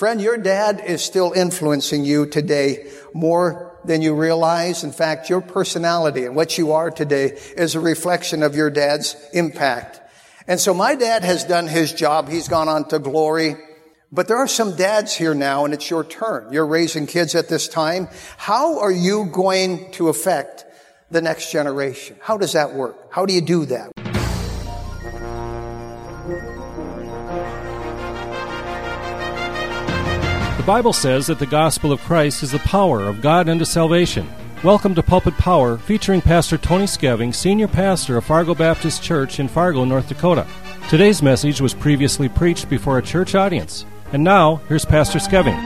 Friend, your dad is still influencing you today more than you realize. In fact, your personality and what you are today is a reflection of your dad's impact. And so my dad has done his job. He's gone on to glory. But there are some dads here now and it's your turn. You're raising kids at this time. How are you going to affect the next generation? How does that work? How do you do that? The Bible says that the gospel of Christ is the power of God unto salvation. Welcome to Pulpit Power, featuring Pastor Tony Skeving, Senior Pastor of Fargo Baptist Church in Fargo, North Dakota. Today's message was previously preached before a church audience. And now, here's Pastor Skeving.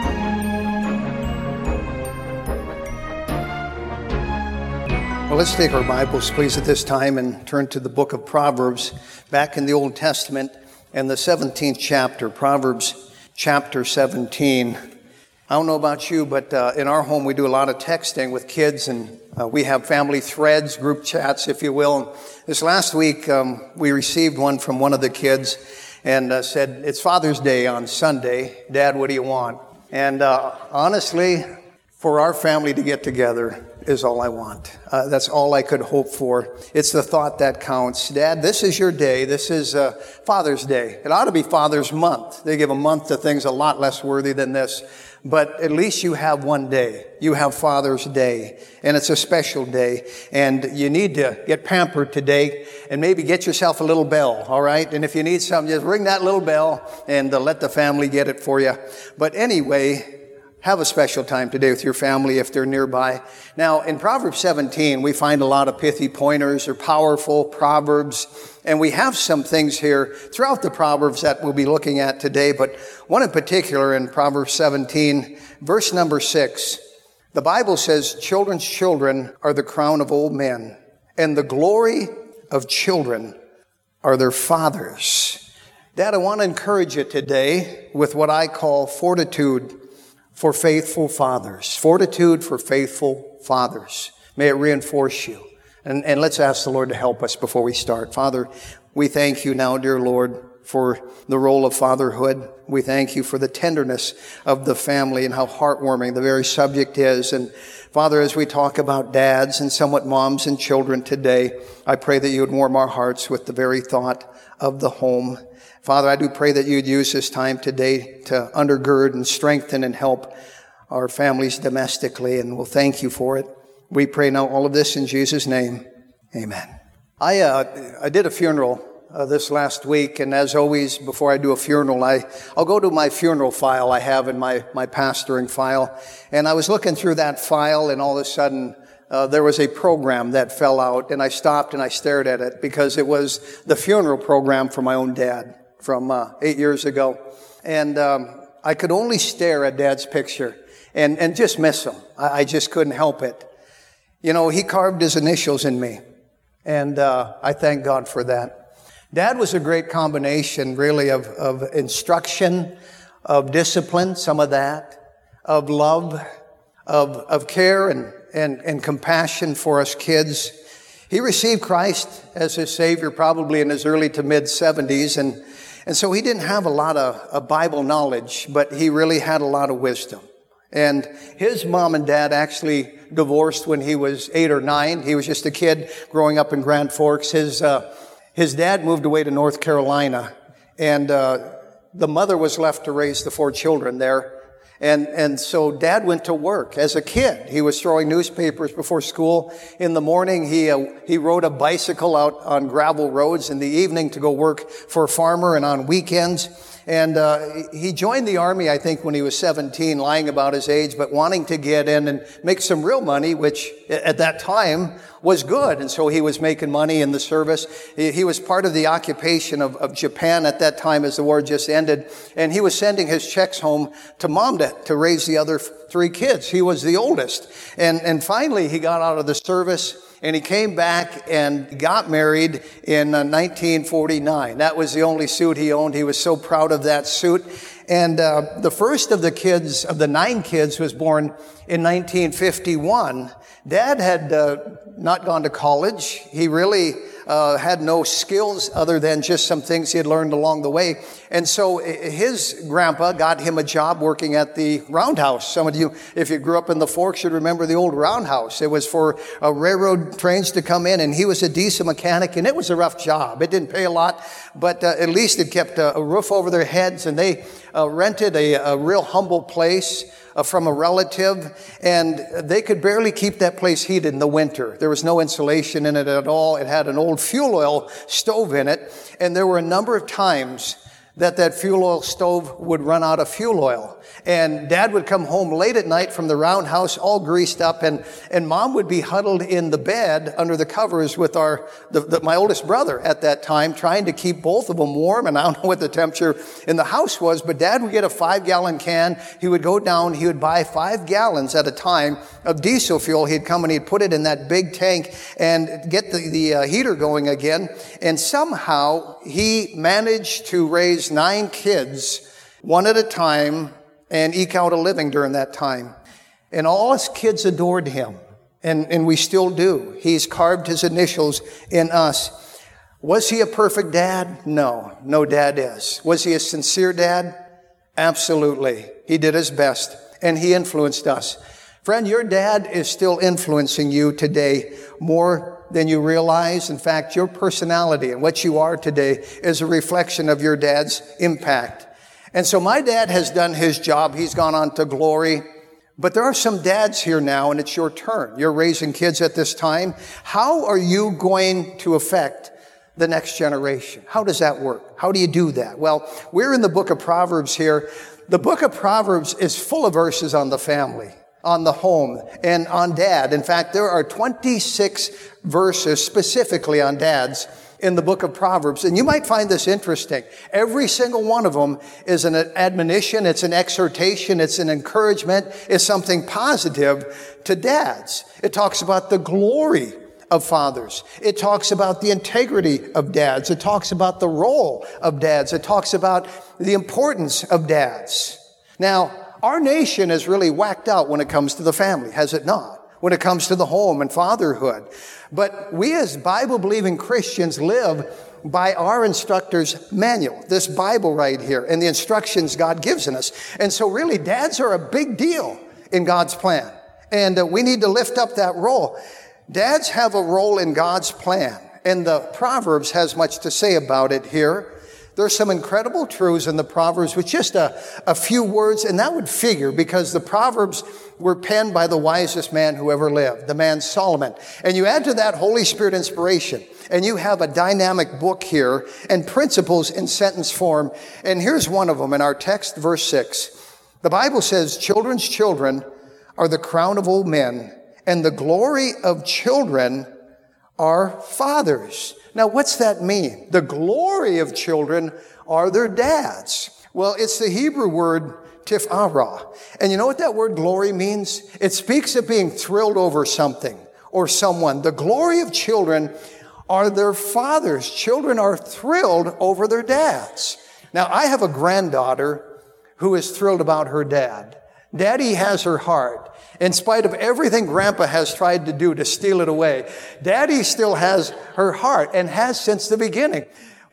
Well, let's take our Bibles, please, at this time and turn to the book of Proverbs, back in the Old Testament, and the 17th chapter, Proverbs chapter 17. I don't know about you, but uh, in our home we do a lot of texting with kids, and uh, we have family threads, group chats, if you will. This last week um, we received one from one of the kids, and uh, said, "It's Father's Day on Sunday. Dad, what do you want?" And uh, honestly, for our family to get together is all I want. Uh, that's all I could hope for. It's the thought that counts. Dad, this is your day. This is uh, Father's Day. It ought to be Father's Month. They give a month to things a lot less worthy than this but at least you have one day. You have Father's Day, and it's a special day, and you need to get pampered today, and maybe get yourself a little bell, all right? And if you need something, just ring that little bell, and uh, let the family get it for you. But anyway, have a special time today with your family if they're nearby. Now, in Proverbs 17, we find a lot of pithy pointers or powerful proverbs, and we have some things here throughout the Proverbs that we'll be looking at today, but one in particular in Proverbs 17, verse number 6. The Bible says, Children's children are the crown of old men, and the glory of children are their fathers. Dad, I want to encourage you today with what I call fortitude for faithful fathers, fortitude for faithful fathers. May it reinforce you. And, and let's ask the Lord to help us before we start. Father, we thank you now, dear Lord, for the role of fatherhood. We thank you for the tenderness of the family and how heartwarming the very subject is. And Father, as we talk about dads and somewhat moms and children today, I pray that you would warm our hearts with the very thought of the home. Father, I do pray that you'd use this time today to undergird and strengthen and help our families domestically, and we'll thank you for it. We pray now all of this in Jesus' name. Amen. I, uh, I did a funeral uh, this last week, and as always, before I do a funeral, I, I'll go to my funeral file I have in my, my pastoring file. And I was looking through that file, and all of a sudden, uh, there was a program that fell out, and I stopped and I stared at it because it was the funeral program for my own dad from uh, eight years ago. And um, I could only stare at Dad's picture and, and just miss him. I, I, just couldn't help it. You know, he carved his initials in me, and uh, I thank God for that. Dad was a great combination, really, of, of instruction, of discipline, some of that, of love, of, of care and, and, and compassion for us kids. He received Christ as his Savior probably in his early to mid 70s, and and so he didn't have a lot of, of Bible knowledge, but he really had a lot of wisdom. And his mom and dad actually divorced when he was eight or nine. He was just a kid growing up in Grand Forks. His, uh, his dad moved away to North Carolina, and uh, the mother was left to raise the four children there. And, and so dad went to work as a kid. He was throwing newspapers before school. In the morning, he, uh, he rode a bicycle out on gravel roads in the evening to go work for a farmer and on weekends. And uh, he joined the army, I think, when he was 17, lying about his age, but wanting to get in and make some real money, which at that time was good. And so he was making money in the service. He, was part of the occupation of, of, Japan at that time as the war just ended. And he was sending his checks home to mom to, to raise the other three kids. He was the oldest. And, and finally he got out of the service and he came back and got married in 1949. Uh, that was the only suit he owned. He was so proud of that suit. And uh, the first of the kids, of the nine kids, was born in 1951. Dad had uh, not gone to college. He really uh, had no skills other than just some things he had learned along the way. And so his grandpa got him a job working at the roundhouse. Some of you, if you grew up in the Forks, should remember the old roundhouse. It was for uh, railroad trains to come in, and he was a decent mechanic, and it was a rough job. It didn't pay a lot, but uh, at least it kept a, roof over their heads, and they uh, rented a, a real humble place uh, from a relative, and they could barely keep that place heated in the winter. There was no insulation in it at all. It had an old fuel oil stove in it, and there were a number of times that that fuel oil stove would run out of fuel oil. And dad would come home late at night from the roundhouse, all greased up, and, and mom would be huddled in the bed under the covers with our, the, the, my oldest brother at that time, trying to keep both of them warm. And I don't know what the temperature in the house was, but dad would get a five gallon can. He would go down, he would buy five gallons at a time of diesel fuel. He'd come and he'd put it in that big tank and get the, the uh, heater going again. And somehow he managed to raise nine kids one at a time and eke out a living during that time. And all his kids adored him. And, and we still do. He's carved his initials in us. Was he a perfect dad? No, no dad is. Was he a sincere dad? Absolutely. He did his best and he influenced us. Friend, your dad is still influencing you today more than you realize. In fact, your personality and what you are today is a reflection of your dad's impact. And so my dad has done his job. He's gone on to glory. But there are some dads here now, and it's your turn. You're raising kids at this time. How are you going to affect the next generation? How does that work? How do you do that? Well, we're in the book of Proverbs here. The book of Proverbs is full of verses on the family, on the home, and on dad. In fact, there are 26 verses specifically on dads in the book of Proverbs. And you might find this interesting. Every single one of them is an admonition, it's an exhortation, it's an encouragement, it's something positive to dads. It talks about the glory of fathers. It talks about the integrity of dads. It talks about the role of dads. It talks about the importance of dads. Now, our nation is really whacked out when it comes to the family, has it not? When it comes to the home and fatherhood. But we as Bible believing Christians live by our instructor's manual, this Bible right here, and the instructions God gives in us. And so really, dads are a big deal in God's plan. And uh, we need to lift up that role. Dads have a role in God's plan. And the Proverbs has much to say about it here. There's some incredible truths in the Proverbs with just a, a few words, and that would figure because the Proverbs were penned by the wisest man who ever lived, the man Solomon. And you add to that Holy Spirit inspiration, and you have a dynamic book here and principles in sentence form. And here's one of them in our text, verse six. The Bible says, children's children are the crown of old men, and the glory of children are fathers. Now, what's that mean? The glory of children are their dads. Well, it's the Hebrew word tif'ara. And you know what that word glory means? It speaks of being thrilled over something or someone. The glory of children are their fathers. Children are thrilled over their dads. Now, I have a granddaughter who is thrilled about her dad. Daddy has her heart. In spite of everything grandpa has tried to do to steal it away, daddy still has her heart and has since the beginning.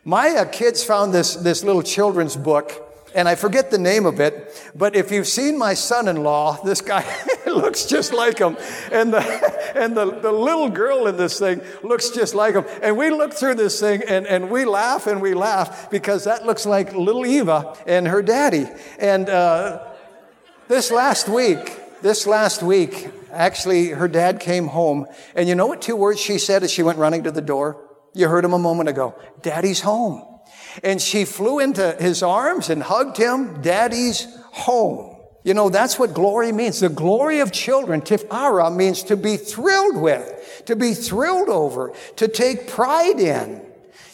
My uh, kids found this, this little children's book and I forget the name of it, but if you've seen my son-in-law, this guy looks just like him. And the, and the, the little girl in this thing looks just like him. And we look through this thing and, and we laugh and we laugh because that looks like little Eva and her daddy. And, uh, this last week, this last week, actually, her dad came home, and you know what two words she said as she went running to the door? You heard him a moment ago. Daddy's home. And she flew into his arms and hugged him. Daddy's home. You know, that's what glory means. The glory of children, tif'ara, means to be thrilled with, to be thrilled over, to take pride in.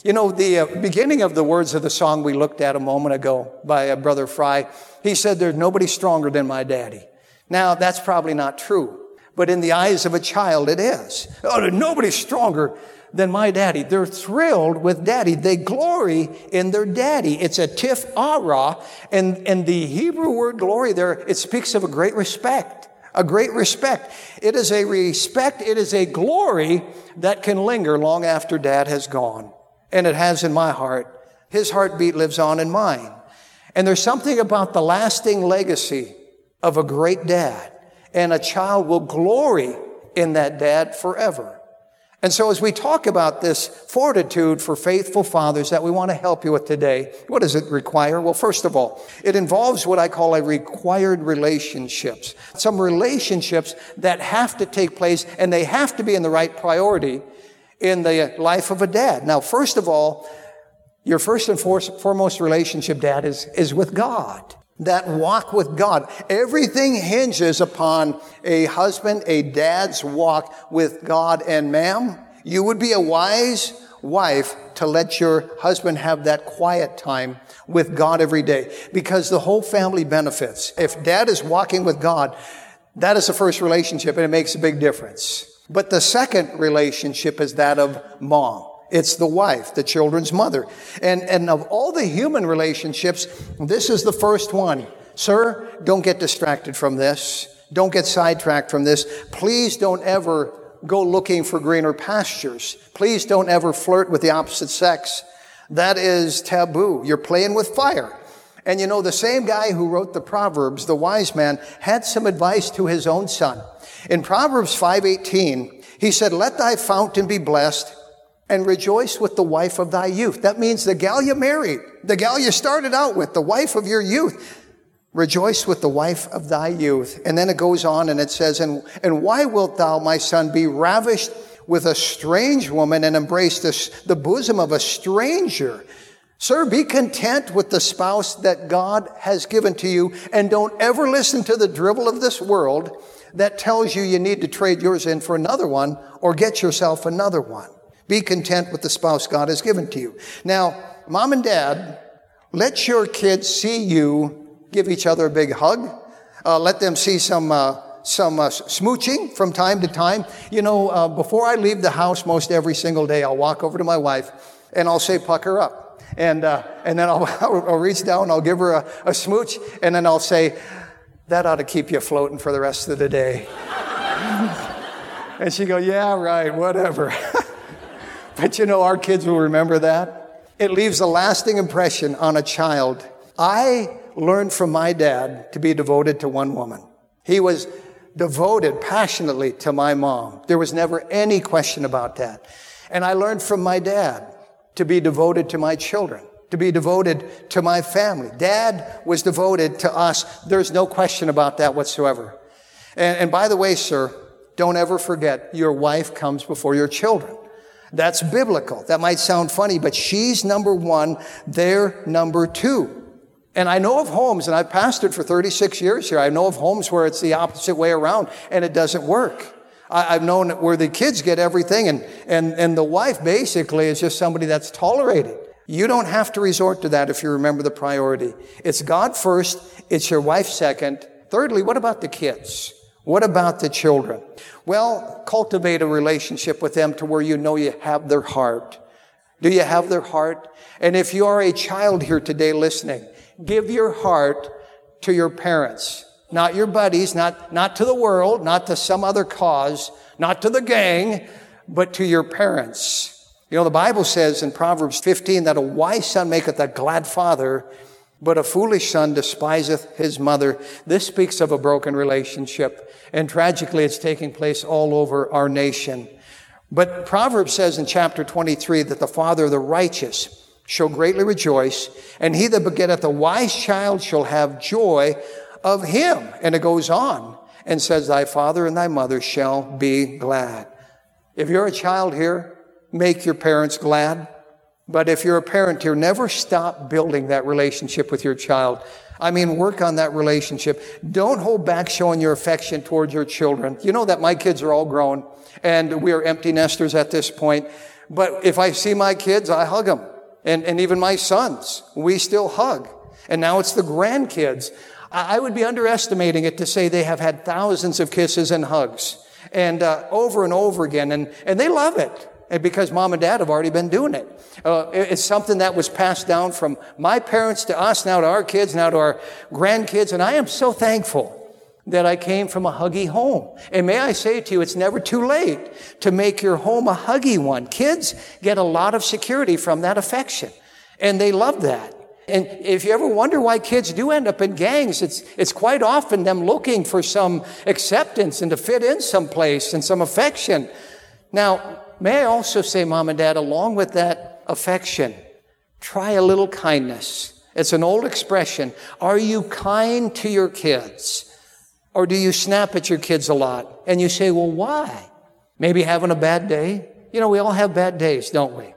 You know, the uh, beginning of the words of the song we looked at a moment ago by uh, Brother Fry, he said, There's nobody stronger than my daddy. Now, that's probably not true, but in the eyes of a child, it is. Oh, there's nobody stronger than my daddy. They're thrilled with daddy. They glory in their daddy. It's a tif ara. And, and the Hebrew word glory there, it speaks of a great respect. A great respect. It is a respect, it is a glory that can linger long after dad has gone. And it has in my heart. His heartbeat lives on in mine. And there's something about the lasting legacy of a great dad. And a child will glory in that dad forever. And so as we talk about this fortitude for faithful fathers that we want to help you with today, what does it require? Well, first of all, it involves what I call a required relationships. Some relationships that have to take place and they have to be in the right priority in the life of a dad. Now, first of all, your first and foremost relationship, dad, is, is with God that walk with God. Everything hinges upon a husband, a dad's walk with God. And ma'am, you would be a wise wife to let your husband have that quiet time with God every day because the whole family benefits. If dad is walking with God, that is the first relationship and it makes a big difference. But the second relationship is that of mom. It's the wife, the children's mother. And, and of all the human relationships, this is the first one. Sir, don't get distracted from this. Don't get sidetracked from this. Please don't ever go looking for greener pastures. Please don't ever flirt with the opposite sex. That is taboo. You're playing with fire. And you know, the same guy who wrote the Proverbs, the wise man, had some advice to his own son. In Proverbs 5:18, he said, "Let thy fountain be blessed and rejoice with the wife of thy youth. That means the gal you married, the gal you started out with, the wife of your youth. Rejoice with the wife of thy youth. And then it goes on and it says, and, and why wilt thou, my son, be ravished with a strange woman and embrace the, the bosom of a stranger? Sir, be content with the spouse that God has given to you and don't ever listen to the drivel of this world that tells you you need to trade yours in for another one or get yourself another one. Be content with the spouse God has given to you. Now, mom and dad, let your kids see you give each other a big hug. Uh, let them see some, uh, some uh, smooching from time to time. You know, uh, before I leave the house most every single day, I'll walk over to my wife and I'll say, pucker up. And, uh, and then I'll, I'll, reach down, I'll give her a, a smooch, and then I'll say, that ought to keep you floating for the rest of the day. and she go, yeah, right, whatever. But you know, our kids will remember that. It leaves a lasting impression on a child. I learned from my dad to be devoted to one woman. He was devoted passionately to my mom. There was never any question about that. And I learned from my dad to be devoted to my children, to be devoted to my family. Dad was devoted to us. There's no question about that whatsoever. And, and by the way, sir, don't ever forget your wife comes before your children. That's biblical. That might sound funny, but she's number one, they're number two. And I know of homes, and I've pastored for 36 years here, I know of homes where it's the opposite way around and it doesn't work. I, have known where the kids get everything and, and, and the wife basically is just somebody that's tolerated. You don't have to resort to that if you remember the priority. It's God first, it's your wife second. Thirdly, what about the kids? What about the children? Well, cultivate a relationship with them to where you know you have their heart. Do you have their heart? And if you are a child here today listening, give your heart to your parents. Not your buddies, not, not to the world, not to some other cause, not to the gang, but to your parents. You know, the Bible says in Proverbs 15 that a wise son maketh a glad father, but a foolish son despiseth his mother. This speaks of a broken relationship. And tragically, it's taking place all over our nation. But Proverbs says in chapter 23 that the father of the righteous shall greatly rejoice, and he that begetteth a wise child shall have joy of him. And it goes on and says, Thy father and thy mother shall be glad. If you're a child here, make your parents glad. But if you're a parent here, never stop building that relationship with your child. I mean, work on that relationship. Don't hold back showing your affection towards your children. You know that my kids are all grown and we are empty nesters at this point. But if I see my kids, I hug them. And, and even my sons, we still hug. And now it's the grandkids. I would be underestimating it to say they have had thousands of kisses and hugs and uh, over and over again. And, and they love it. And because mom and dad have already been doing it. Uh, it's something that was passed down from my parents to us, now to our kids, now to our grandkids. And I am so thankful that I came from a huggy home. And may I say to you, it's never too late to make your home a huggy one. Kids get a lot of security from that affection. And they love that. And if you ever wonder why kids do end up in gangs, it's, it's quite often them looking for some acceptance and to fit in someplace and some affection. Now, may I also say, mom and dad, along with that affection, try a little kindness. It's an old expression. Are you kind to your kids? Or do you snap at your kids a lot? And you say, well, why? Maybe having a bad day? You know, we all have bad days, don't we?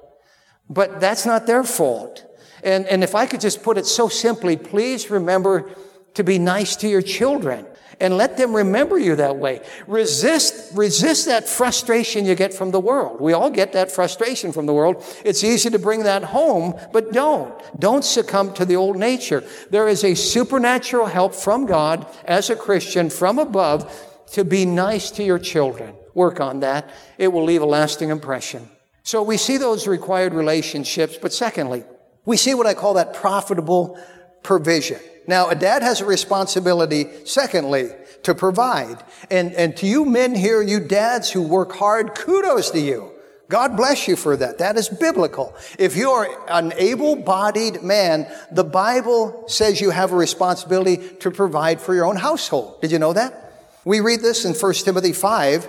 But that's not their fault. And, and if I could just put it so simply, please remember to be nice to your children and let them remember you that way. Resist, resist that frustration you get from the world. We all get that frustration from the world. It's easy to bring that home, but don't. Don't succumb to the old nature. There is a supernatural help from God as a Christian from above to be nice to your children. Work on that. It will leave a lasting impression. So we see those required relationships, but secondly, we see what I call that profitable provision. Now, a dad has a responsibility, secondly, to provide. And, and to you men here, you dads who work hard, kudos to you. God bless you for that. That is biblical. If you're an able-bodied man, the Bible says you have a responsibility to provide for your own household. Did you know that? We read this in 1 Timothy 5.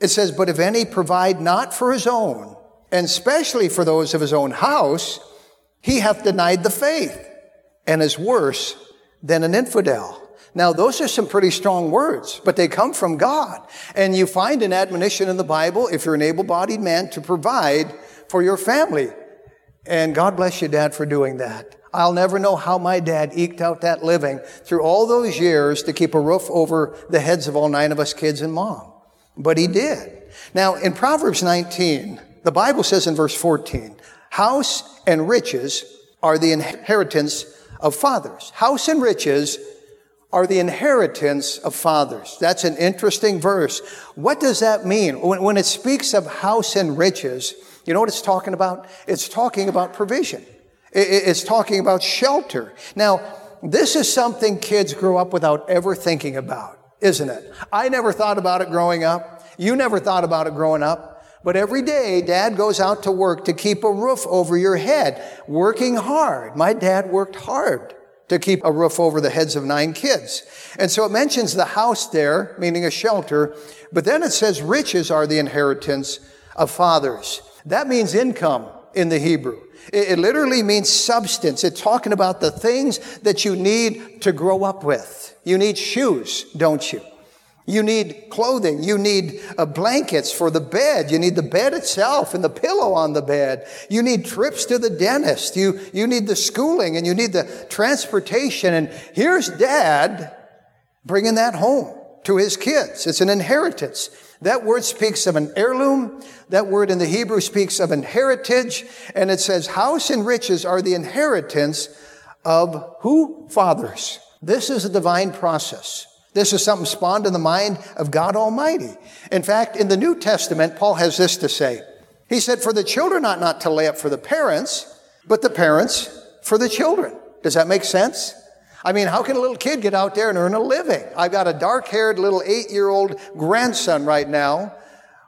It says, But if any provide not for his own, and especially for those of his own house, he hath denied the faith and is worse than an infidel. Now, those are some pretty strong words, but they come from God. And you find an admonition in the Bible, if you're an able bodied man, to provide for your family. And God bless you, Dad, for doing that. I'll never know how my dad eked out that living through all those years to keep a roof over the heads of all nine of us kids and mom. But he did. Now, in Proverbs 19, the Bible says in verse 14, house and riches are the inheritance of fathers. House and riches are the inheritance of fathers. That's an interesting verse. What does that mean? When, when, it speaks of house and riches, you know what it's talking about? It's talking about provision. It, it's talking about shelter. Now, this is something kids grow up without ever thinking about, isn't it? I never thought about it growing up. You never thought about it growing up. But every day, dad goes out to work to keep a roof over your head, working hard. My dad worked hard to keep a roof over the heads of nine kids. And so it mentions the house there, meaning a shelter, but then it says riches are the inheritance of fathers. That means income in the Hebrew. It, it literally means substance. It's talking about the things that you need to grow up with. You need shoes, don't you? You need clothing. You need uh, blankets for the bed. You need the bed itself and the pillow on the bed. You need trips to the dentist. You, you need the schooling and you need the transportation. And here's dad bringing that home to his kids. It's an inheritance. That word speaks of an heirloom. That word in the Hebrew speaks of an. And it says house and riches are the inheritance of who? Fathers. This is a divine process. This is something spawned in the mind of God Almighty. In fact, in the New Testament, Paul has this to say. He said, For the children ought not to lay up for the parents, but the parents for the children. Does that make sense? I mean, how can a little kid get out there and earn a living? I've got a dark haired little eight year old grandson right now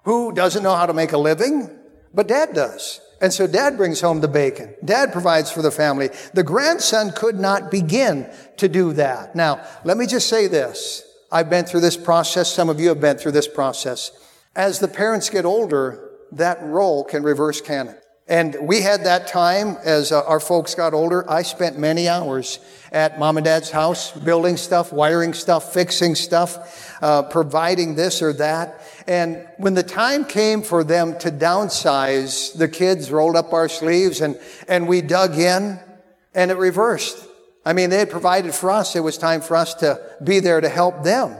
who doesn't know how to make a living, but dad does. And so dad brings home the bacon. Dad provides for the family. The grandson could not begin to do that. Now, let me just say this. I've been through this process. Some of you have been through this process. As the parents get older, that role can reverse canon. And we had that time as uh, our folks got older. I spent many hours at mom and dad's house, building stuff, wiring stuff, fixing stuff, uh, providing this or that. And when the time came for them to downsize, the kids rolled up our sleeves and, and we dug in and it reversed. I mean, they had provided for us. It was time for us to be there to help them.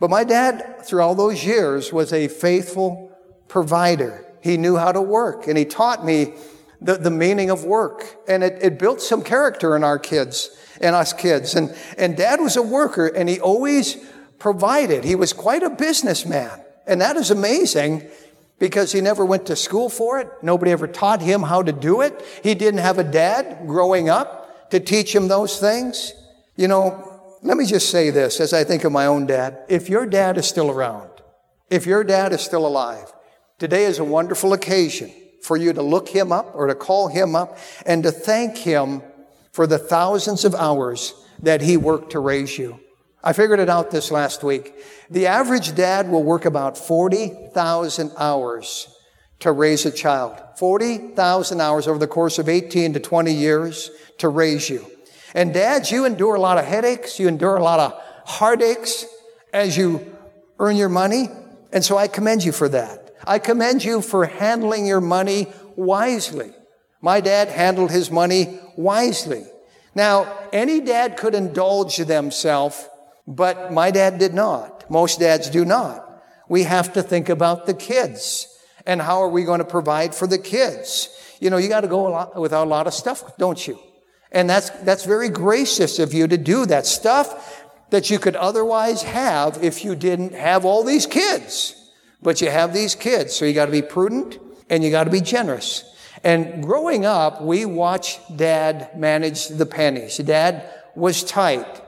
But my dad, through all those years, was a faithful provider. He knew how to work and he taught me the, the meaning of work. And it, it built some character in our kids and us kids. And, and dad was a worker and he always provided. He was quite a businessman. And that is amazing because he never went to school for it. Nobody ever taught him how to do it. He didn't have a dad growing up to teach him those things. You know, let me just say this as I think of my own dad. If your dad is still around, if your dad is still alive, today is a wonderful occasion for you to look him up or to call him up and to thank him for the thousands of hours that he worked to raise you. I figured it out this last week. The average dad will work about 40,000 hours to raise a child. 40,000 hours over the course of 18 to 20 years to raise you. And dads, you endure a lot of headaches. You endure a lot of heartaches as you earn your money. And so I commend you for that. I commend you for handling your money wisely. My dad handled his money wisely. Now, any dad could indulge themselves but my dad did not. Most dads do not. We have to think about the kids. And how are we going to provide for the kids? You know, you got to go a lot, without a lot of stuff, don't you? And that's, that's very gracious of you to do that stuff that you could otherwise have if you didn't have all these kids. But you have these kids, so you got to be prudent and you got to be generous. And growing up, we watched dad manage the pennies. Dad was tight.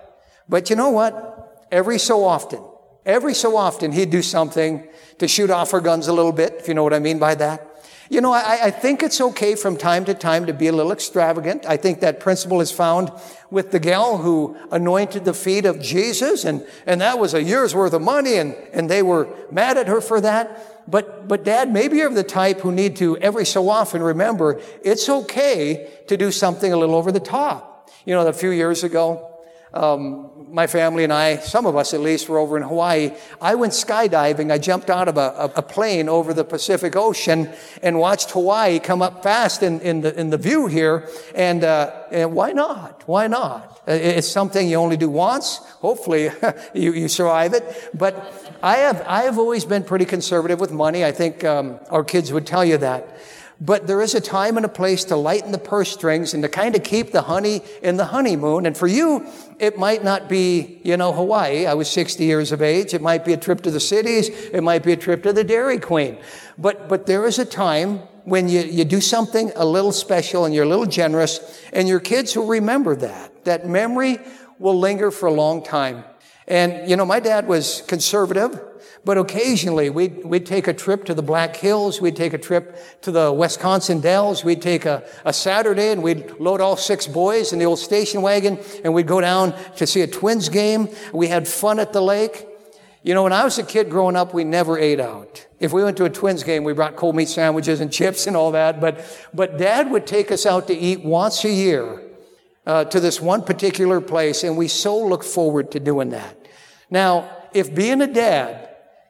But you know what? Every so often, every so often, he'd do something to shoot off her guns a little bit, if you know what I mean by that. You know, I, I, think it's okay from time to time to be a little extravagant. I think that principle is found with the gal who anointed the feet of Jesus, and, and that was a year's worth of money, and, and they were mad at her for that. But, but dad, maybe you're the type who need to every so often remember it's okay to do something a little over the top. You know, a few years ago, um, my family and I, some of us at least, were over in Hawaii. I went skydiving. I jumped out of a, a plane over the Pacific Ocean and watched Hawaii come up fast in, in, the, in the view here. And, uh, and why not? Why not? It's something you only do once. Hopefully you, you survive it. But I have, I have always been pretty conservative with money. I think um, our kids would tell you that. But there is a time and a place to lighten the purse strings and to kind of keep the honey in the honeymoon. And for you, it might not be, you know, Hawaii. I was 60 years of age. It might be a trip to the cities. It might be a trip to the Dairy Queen. But, but there is a time when you, you do something a little special and you're a little generous and your kids will remember that. That memory will linger for a long time. And, you know, my dad was conservative. But occasionally we'd, we'd take a trip to the Black Hills. We'd take a trip to the Wisconsin Dells. We'd take a, a Saturday and we'd load all six boys in the old station wagon and we'd go down to see a Twins game. We had fun at the lake. You know, when I was a kid growing up, we never ate out. If we went to a Twins game, we brought cold meat sandwiches and chips and all that. But, but dad would take us out to eat once a year uh, to this one particular place, and we so look forward to doing that. Now, if being a dad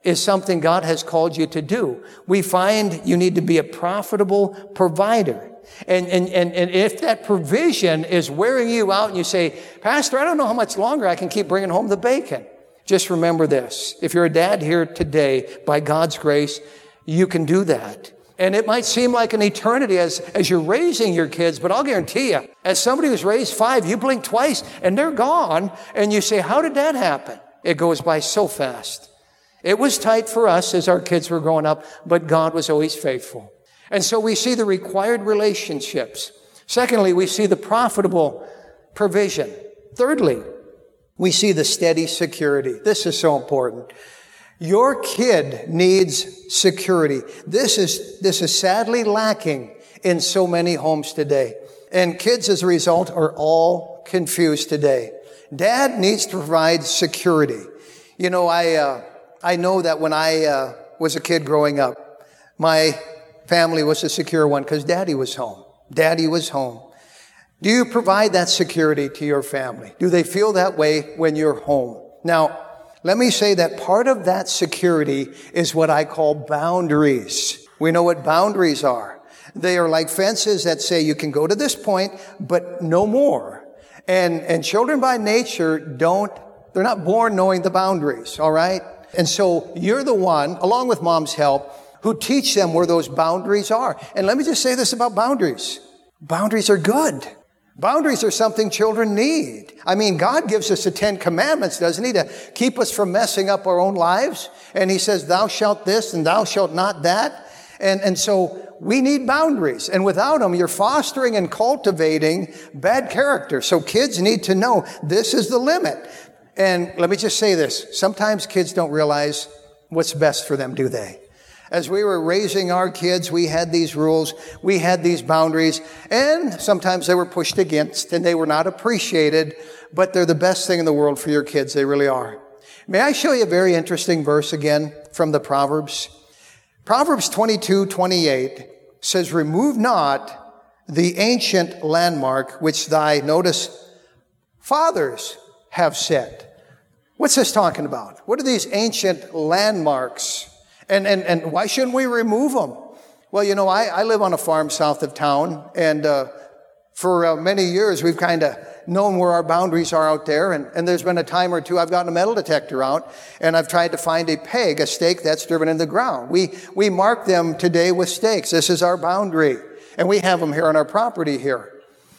is something God has called you to do. We find you need to be a profitable provider. And, and, and, and if that provision is wearing you out and you say, Pastor, I don't know how much longer I can keep bringing home the bacon. Just remember this. If you're a dad here today, by God's grace, you can do that. And it might seem like an eternity as, as you're raising your kids, but I'll guarantee you, as somebody who's raised five, you blink twice and they're gone. And you say, how did that happen? It goes by so fast. It was tight for us as our kids were growing up, but God was always faithful. And so we see the required relationships. Secondly, we see the profitable provision. Thirdly, we see the steady security. This is so important. Your kid needs security. This is, this is sadly lacking in so many homes today. And kids, as a result, are all confused today. Dad needs to provide security. You know, I, uh, I know that when I uh, was a kid growing up, my family was a secure one because daddy was home. Daddy was home. Do you provide that security to your family? Do they feel that way when you're home? Now, let me say that part of that security is what I call boundaries. We know what boundaries are. They are like fences that say you can go to this point, but no more. And, and children by nature don't, they're not born knowing the boundaries, all right? And so you're the one, along with mom's help, who teach them where those boundaries are. And let me just say this about boundaries. Boundaries are good. Boundaries are something children need. I mean, God gives us the Ten Commandments, doesn't He, to keep us from messing up our own lives? And He says, thou shalt this and thou shalt not that. And, and so we need boundaries. And without them, you're fostering and cultivating bad character. So kids need to know this is the limit. And let me just say this. Sometimes kids don't realize what's best for them, do they? As we were raising our kids, we had these rules, we had these boundaries, and sometimes they were pushed against and they were not appreciated, but they're the best thing in the world for your kids. They really are. May I show you a very interesting verse again from the Proverbs? Proverbs 22, 28 says, remove not the ancient landmark which thy, notice, fathers have set. What's this talking about? What are these ancient landmarks? And, and, and why shouldn't we remove them? Well, you know, I, I live on a farm south of town, and uh, for uh, many years we've kind of known where our boundaries are out there. And, and there's been a time or two I've gotten a metal detector out and I've tried to find a peg, a stake that's driven in the ground. We, we mark them today with stakes. This is our boundary. And we have them here on our property here.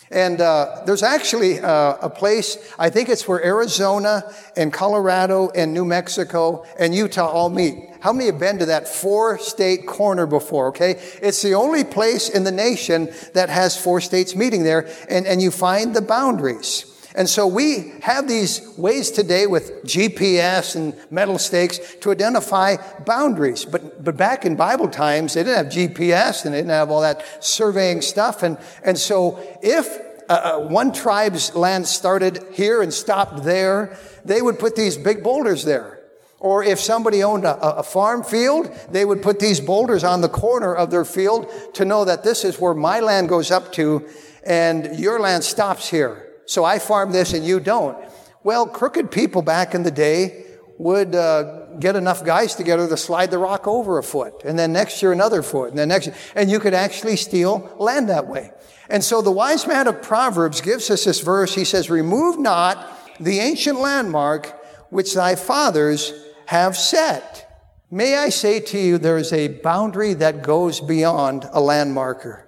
And uh, there's actually uh, a place, I think it's where Arizona and Colorado and New Mexico and Utah all meet. How many have been to that four state corner before? Okay. It's the only place in the nation that has four states meeting there. And, and you find the boundaries. And so we have these ways today with GPS and metal stakes to identify boundaries. But, but back in Bible times, they didn't have GPS and they didn't have all that surveying stuff. And, and so if uh, uh, one tribe's land started here and stopped there, they would put these big boulders there. Or if somebody owned a, a, farm field, they would put these boulders on the corner of their field to know that this is where my land goes up to and your land stops here. So I farm this and you don't. Well, crooked people back in the day would uh, get enough guys together to slide the rock over a foot, and then next year another foot, and then next, and you could actually steal land that way. And so the wise man of Proverbs gives us this verse. He says, "Remove not the ancient landmark which thy fathers have set." May I say to you, there is a boundary that goes beyond a landmarker.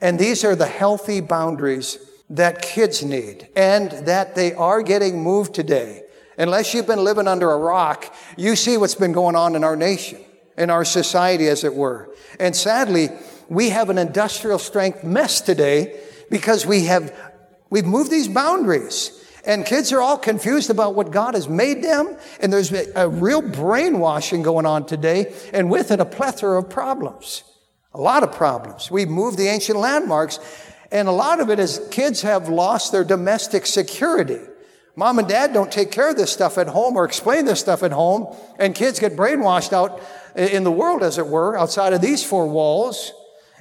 And these are the healthy boundaries that kids need and that they are getting moved today. Unless you've been living under a rock, you see what's been going on in our nation, in our society, as it were. And sadly, we have an industrial strength mess today because we have, we've moved these boundaries. And kids are all confused about what God has made them. And there's a real brainwashing going on today. And with it, a plethora of problems. A lot of problems. We've moved the ancient landmarks and a lot of it is kids have lost their domestic security. Mom and dad don't take care of this stuff at home or explain this stuff at home, and kids get brainwashed out in the world, as it were, outside of these four walls.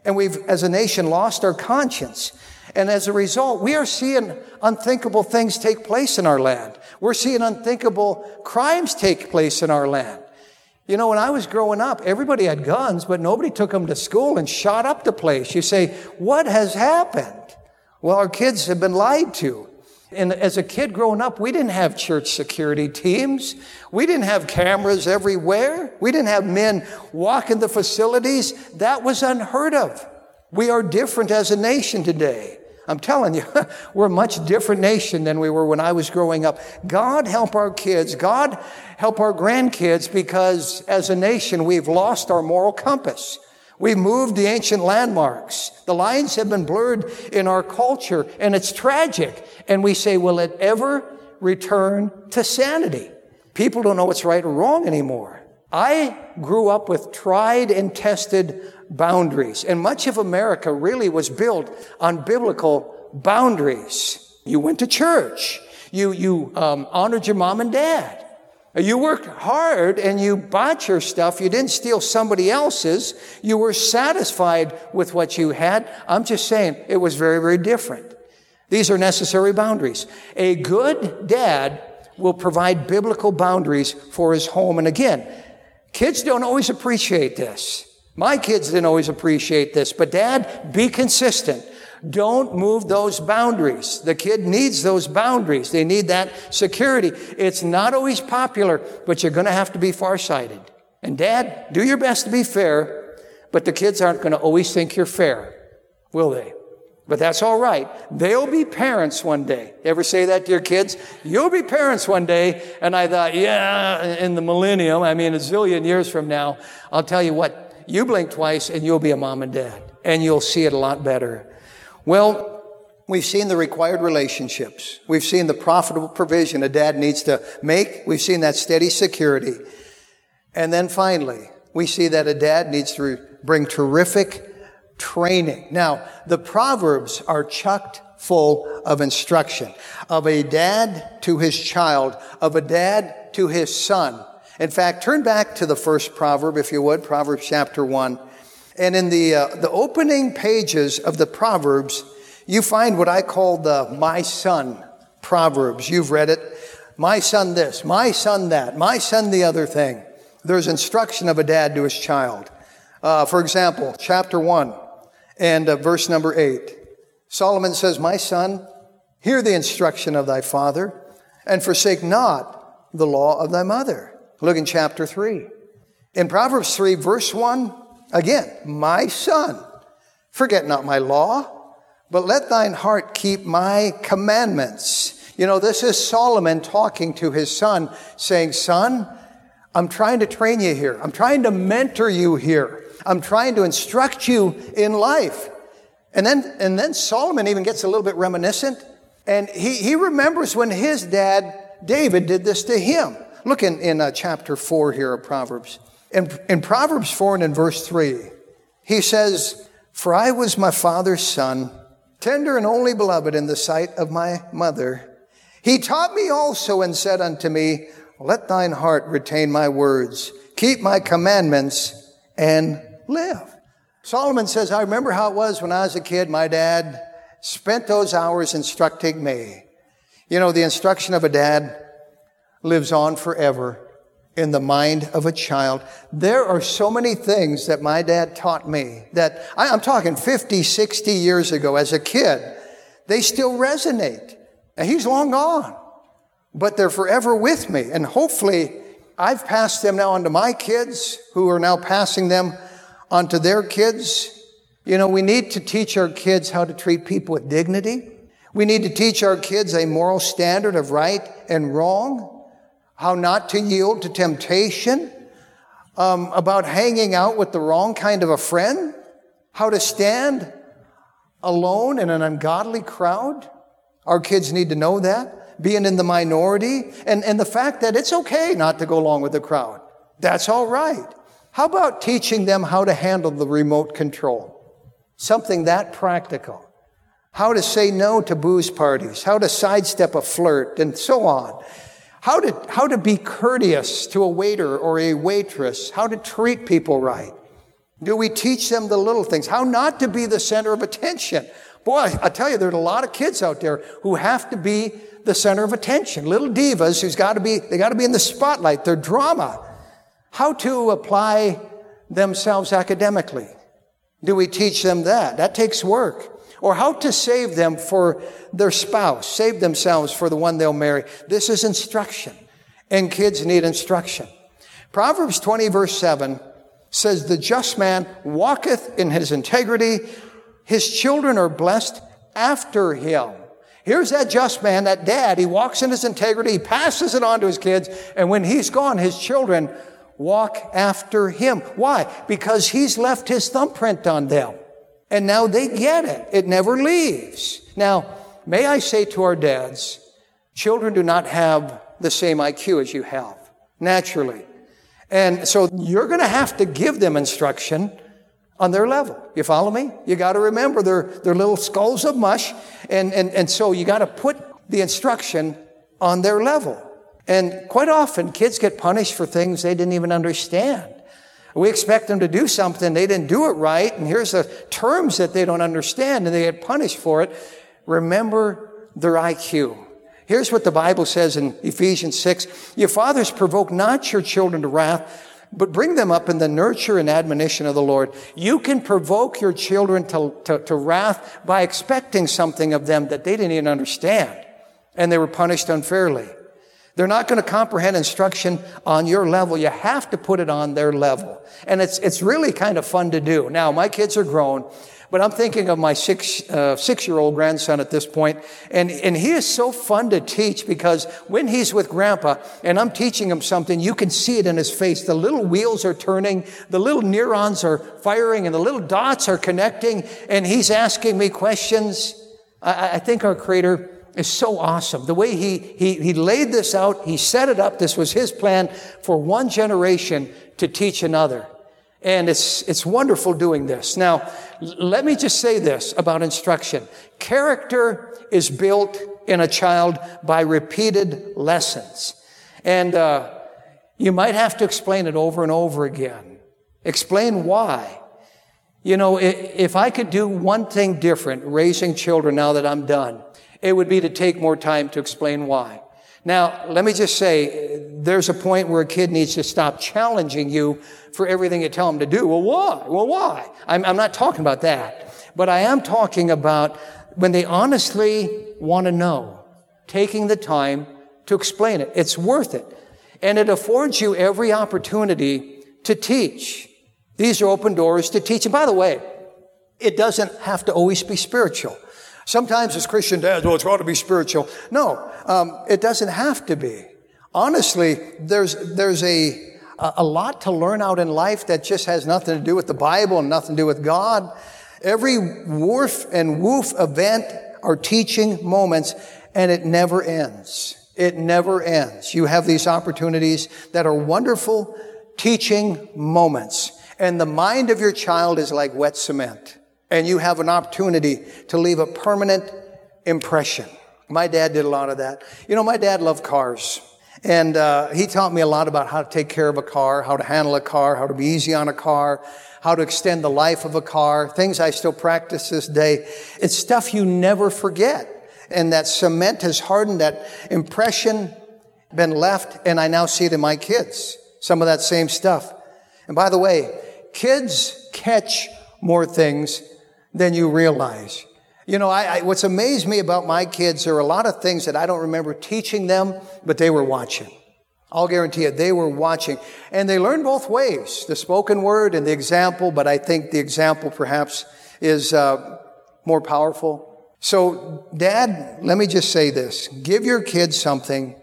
And we've, as a nation, lost our conscience. And as a result, we are seeing unthinkable things take place in our land. We're seeing unthinkable crimes take place in our land. You know, when I was growing up, everybody had guns, but nobody took them to school and shot up the place. You say, what has happened? Well, our kids have been lied to. And as a kid growing up, we didn't have church security teams. We didn't have cameras everywhere. We didn't have men walking the facilities. That was unheard of. We are different as a nation today. I'm telling you, we're a much different nation than we were when I was growing up. God help our kids. God help our grandkids because as a nation, we've lost our moral compass. We've moved the ancient landmarks. The lines have been blurred in our culture and it's tragic. And we say, will it ever return to sanity? People don't know what's right or wrong anymore. I grew up with tried and tested boundaries. And much of America really was built on biblical boundaries. You went to church. You, you um, honored your mom and dad. You worked hard and you bought your stuff. You didn't steal somebody else's. You were satisfied with what you had. I'm just saying it was very, very different. These are necessary boundaries. A good dad will provide biblical boundaries for his home. And again, kids don't always appreciate this. My kids didn't always appreciate this, but dad, be consistent. Don't move those boundaries. The kid needs those boundaries. They need that security. It's not always popular, but you're going to have to be farsighted. And dad, do your best to be fair, but the kids aren't going to always think you're fair, will they? But that's all right. They'll be parents one day. Ever say that to your kids? You'll be parents one day. And I thought, yeah, in the millennium, I mean, a zillion years from now, I'll tell you what, you blink twice and you'll be a mom and dad and you'll see it a lot better. Well, We've seen the required relationships. We've seen the profitable provision a dad needs to make. We've seen that steady security. And then finally, we see that a dad needs to bring terrific training. Now, the Proverbs are chucked full of instruction of a dad to his child, of a dad to his son. In fact, turn back to the first proverb, if you would, Proverbs chapter one. And in the, uh, the opening pages of the Proverbs, you find what I call the my son Proverbs. You've read it. My son this, my son that, my son the other thing. There's instruction of a dad to his child. Uh, for example, chapter 1 and uh, verse number 8. Solomon says, My son, hear the instruction of thy father, and forsake not the law of thy mother. Look in chapter 3. In Proverbs 3, verse 1, again, My son, forget not my law but let thine heart keep my commandments. You know, this is Solomon talking to his son, saying, Son, I'm trying to train you here. I'm trying to mentor you here. I'm trying to instruct you in life. And then, and then Solomon even gets a little bit reminiscent. And he, he remembers when his dad, David, did this to him. Look in, in uh, chapter 4 here of Proverbs. In, in Proverbs 4 and in verse 3, he says, For I was my father's son tender and only beloved in the sight of my mother. He taught me also and said unto me, Let thine heart retain my words, keep my commandments, and live. Solomon says, I remember how it was when I was a kid. My dad spent those hours instructing me. You know, the instruction of a dad lives on forever in the mind of a child. There are so many things that my dad taught me that I, am talking 50, 60 years ago as a kid. They still resonate. And he's long gone, but they're forever with me. And hopefully I've passed them now on to my kids who are now passing them onto their kids. You know, we need to teach our kids how to treat people with dignity. We need to teach our kids a moral standard of right and wrong how not to yield to temptation, um, about hanging out with the wrong kind of a friend, how to stand alone in an ungodly crowd. Our kids need to know that, being in the minority, and, and the fact that it's okay not to go along with the crowd. That's all right. How about teaching them how to handle the remote control? Something that practical. How to say no to booze parties, how to sidestep a flirt, and so on how to, how to be courteous to a waiter or a waitress, how to treat people right. Do we teach them the little things? How not to be the center of attention? Boy, I tell you, there's a lot of kids out there who have to be the center of attention. Little divas who's got to be, they got to be in the spotlight. They're drama. How to apply themselves academically. Do we teach them that? That takes work or how to save them for their spouse, save themselves for the one they'll marry. This is instruction, and kids need instruction. Proverbs 20 verse 7 says, The just man walketh in his integrity, his children are blessed after him. Here's that just man, that dad, he walks in his integrity, he passes it on to his kids, and when he's gone, his children walk after him. Why? Because he's left his thumbprint on them. And now they get it. It never leaves. Now, may I say to our dads, children do not have the same IQ as you have, naturally. And so you're going to have to give them instruction on their level. You follow me? You got to remember they're, they're little skulls of mush. And, and, and so you got to put the instruction on their level. And quite often kids get punished for things they didn't even understand. We expect them to do something, they didn't do it right, and here's the terms that they don't understand, and they get punished for it. Remember their IQ. Here's what the Bible says in Ephesians 6 Your fathers provoke not your children to wrath, but bring them up in the nurture and admonition of the Lord. You can provoke your children to, to, to wrath by expecting something of them that they didn't even understand, and they were punished unfairly. They're not going to comprehend instruction on your level. You have to put it on their level. And it's, it's really kind of fun to do. Now, my kids are grown, But I'm thinking of my six, uh, six-year-old grandson at this point, and, and he is so fun to teach because when he's with grandpa and I'm teaching him something, you can see it in his face. The little wheels are turning, the little neurons are firing, and the little dots are connecting, and he's asking me questions. I, I think our Creator is so awesome. The way he, he, he laid this out, he set it up. This was his plan for one generation to teach another. And it's, it's wonderful doing this. Now, let me just say this about instruction. Character is built in a child by repeated lessons. And, uh, you might have to explain it over and over again. Explain why. You know, if I could do one thing different raising children now that I'm done, it would be to take more time to explain why. Now, let me just say, there's a point where a kid needs to stop challenging you for everything you tell them to do. Well, why? Well, why? I'm, I'm not talking about that. But I am talking about when they honestly want to know, taking the time to explain it. It's worth it. And it affords you every opportunity to teach. These are open doors to teach. And by the way, it doesn't have to always be spiritual. Sometimes as Christian dads, well, it's got to be spiritual. No, um, it doesn't have to be. Honestly, there's, there's a, a lot to learn out in life that just has nothing to do with the Bible and nothing to do with God. Every woof and woof event are teaching moments and it never ends. It never ends. You have these opportunities that are wonderful teaching moments. And the mind of your child is like wet cement and you have an opportunity to leave a permanent impression. My dad did a lot of that. You know, my dad loved cars. And uh, he taught me a lot about how to take care of a car, how to handle a car, how to be easy on a car, how to extend the life of a car, things I still practice this day. It's stuff you never forget. And that cement has hardened, that impression been left, and I now see it in my kids. Some of that same stuff. And by the way, kids catch more things than you realize. You know, I, I, what's amazed me about my kids, there are a lot of things that I don't remember teaching them, but they were watching. I'll guarantee it, they were watching. And they learned both ways, the spoken word and the example, but I think the example perhaps is uh, more powerful. So, Dad, let me just say this. Give your kids something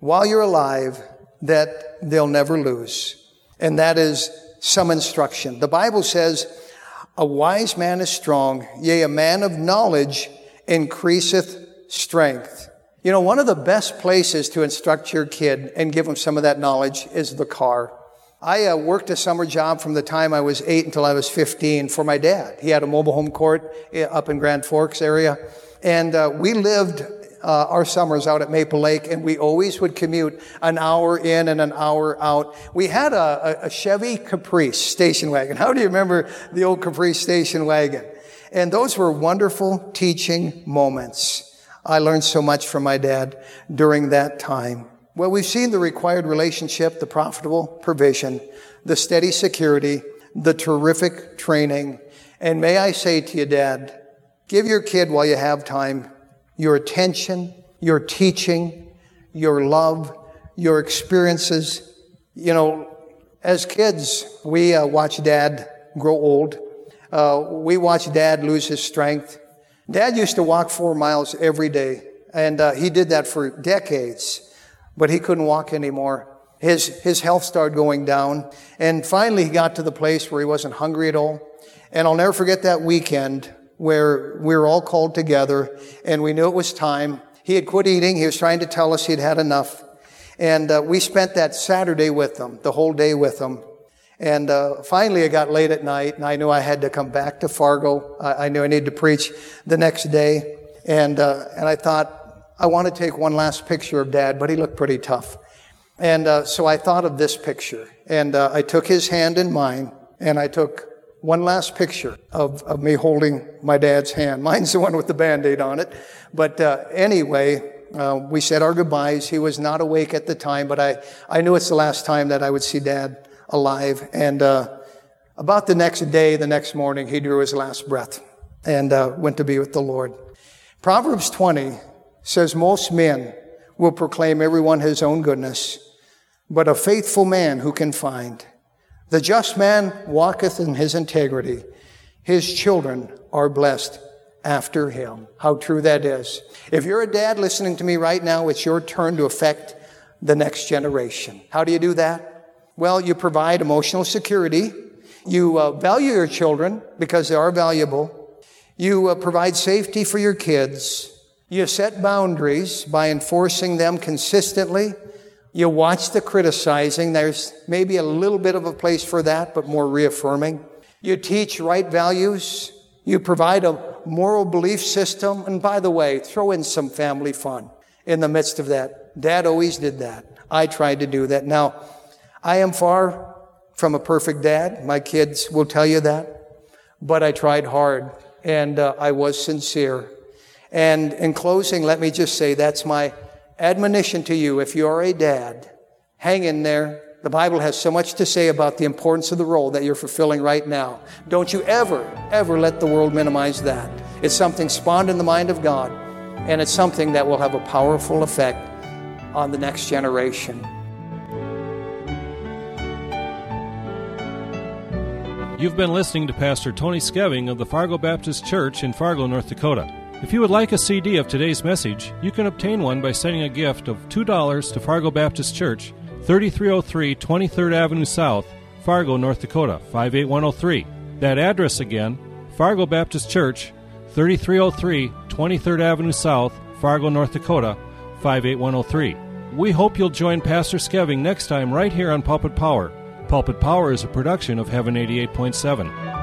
while you're alive that they'll never lose. And that is some instruction. The Bible says, a wise man is strong, yea, a man of knowledge increaseth strength. You know, one of the best places to instruct your kid and give them some of that knowledge is the car. I uh, worked a summer job from the time I was eight until I was 15 for my dad. He had a mobile home court uh, up in Grand Forks area. And uh, we lived uh, our summers out at Maple Lake, and we always would commute an hour in and an hour out. We had a, a, a Chevy Caprice station wagon. How do you remember the old Caprice station wagon? And those were wonderful teaching moments. I learned so much from my dad during that time. Well, we've seen the required relationship, the profitable provision, the steady security, the terrific training. And may I say to you, Dad, give your kid while you have time your attention, your teaching, your love, your experiences. You know, as kids, we uh, watch dad grow old. Uh, we watch dad lose his strength. Dad used to walk four miles every day, and uh, he did that for decades, but he couldn't walk anymore. His, his health started going down, and finally he got to the place where he wasn't hungry at all. And I'll never forget that weekend where we were all called together and we knew it was time. He had quit eating. He was trying to tell us he'd had enough. And uh, we spent that Saturday with them, the whole day with them. And uh, finally, it got late at night, and I knew I had to come back to Fargo. I, I knew I needed to preach the next day. And, uh, and I thought, I want to take one last picture of Dad, but he looked pretty tough. And uh, so I thought of this picture. And uh, I took his hand in mine, and I took one last picture of, of me holding my dad's hand. Mine's the one with the band-aid on it. But uh, anyway, uh, we said our goodbyes. He was not awake at the time, but I, I knew it's the last time that I would see dad alive. And uh, about the next day, the next morning, he drew his last breath and uh, went to be with the Lord. Proverbs 20 says most men will proclaim everyone his own goodness, but a faithful man who can find. The just man walketh in his integrity. his children are blessed after him. How true that is. If you're a dad listening to me right now, it's your turn to affect the next generation. How do you do that? Well, you provide emotional security. You uh, value your children because they are valuable. You uh, provide safety for your kids. You set boundaries by enforcing them consistently. You watch the criticizing. There's maybe a little bit of a place for that, but more reaffirming. You teach right values. You provide a moral belief system. And by the way, throw in some family fun in the midst of that. Dad always did that. I tried to do that. Now, I am far from a perfect dad. My kids will tell you that. But I tried hard and uh, I was sincere. And in closing, let me just say that's my admonition to you. If you're a dad, hang in there. The Bible has so much to say about the importance of the role that you're fulfilling right now. Don't you ever, ever let the world minimize that. It's something spawned in the mind of God, and it's something that will have a powerful effect on the next generation. You've been listening to Pastor Tony Skeving of the Fargo Baptist Church in Fargo, North Dakota. If you would like a CD of today's message, you can obtain one by sending a gift of $2 to Fargo Baptist Church, 3303 23rd Avenue South, Fargo, North Dakota, 58103. That address again, Fargo Baptist Church, 3303 23rd Avenue South, Fargo, North Dakota, 58103. We hope you'll join Pastor Skeving next time right here on Pulpit Power. Pulpit Power is a production of Heaven 88.7.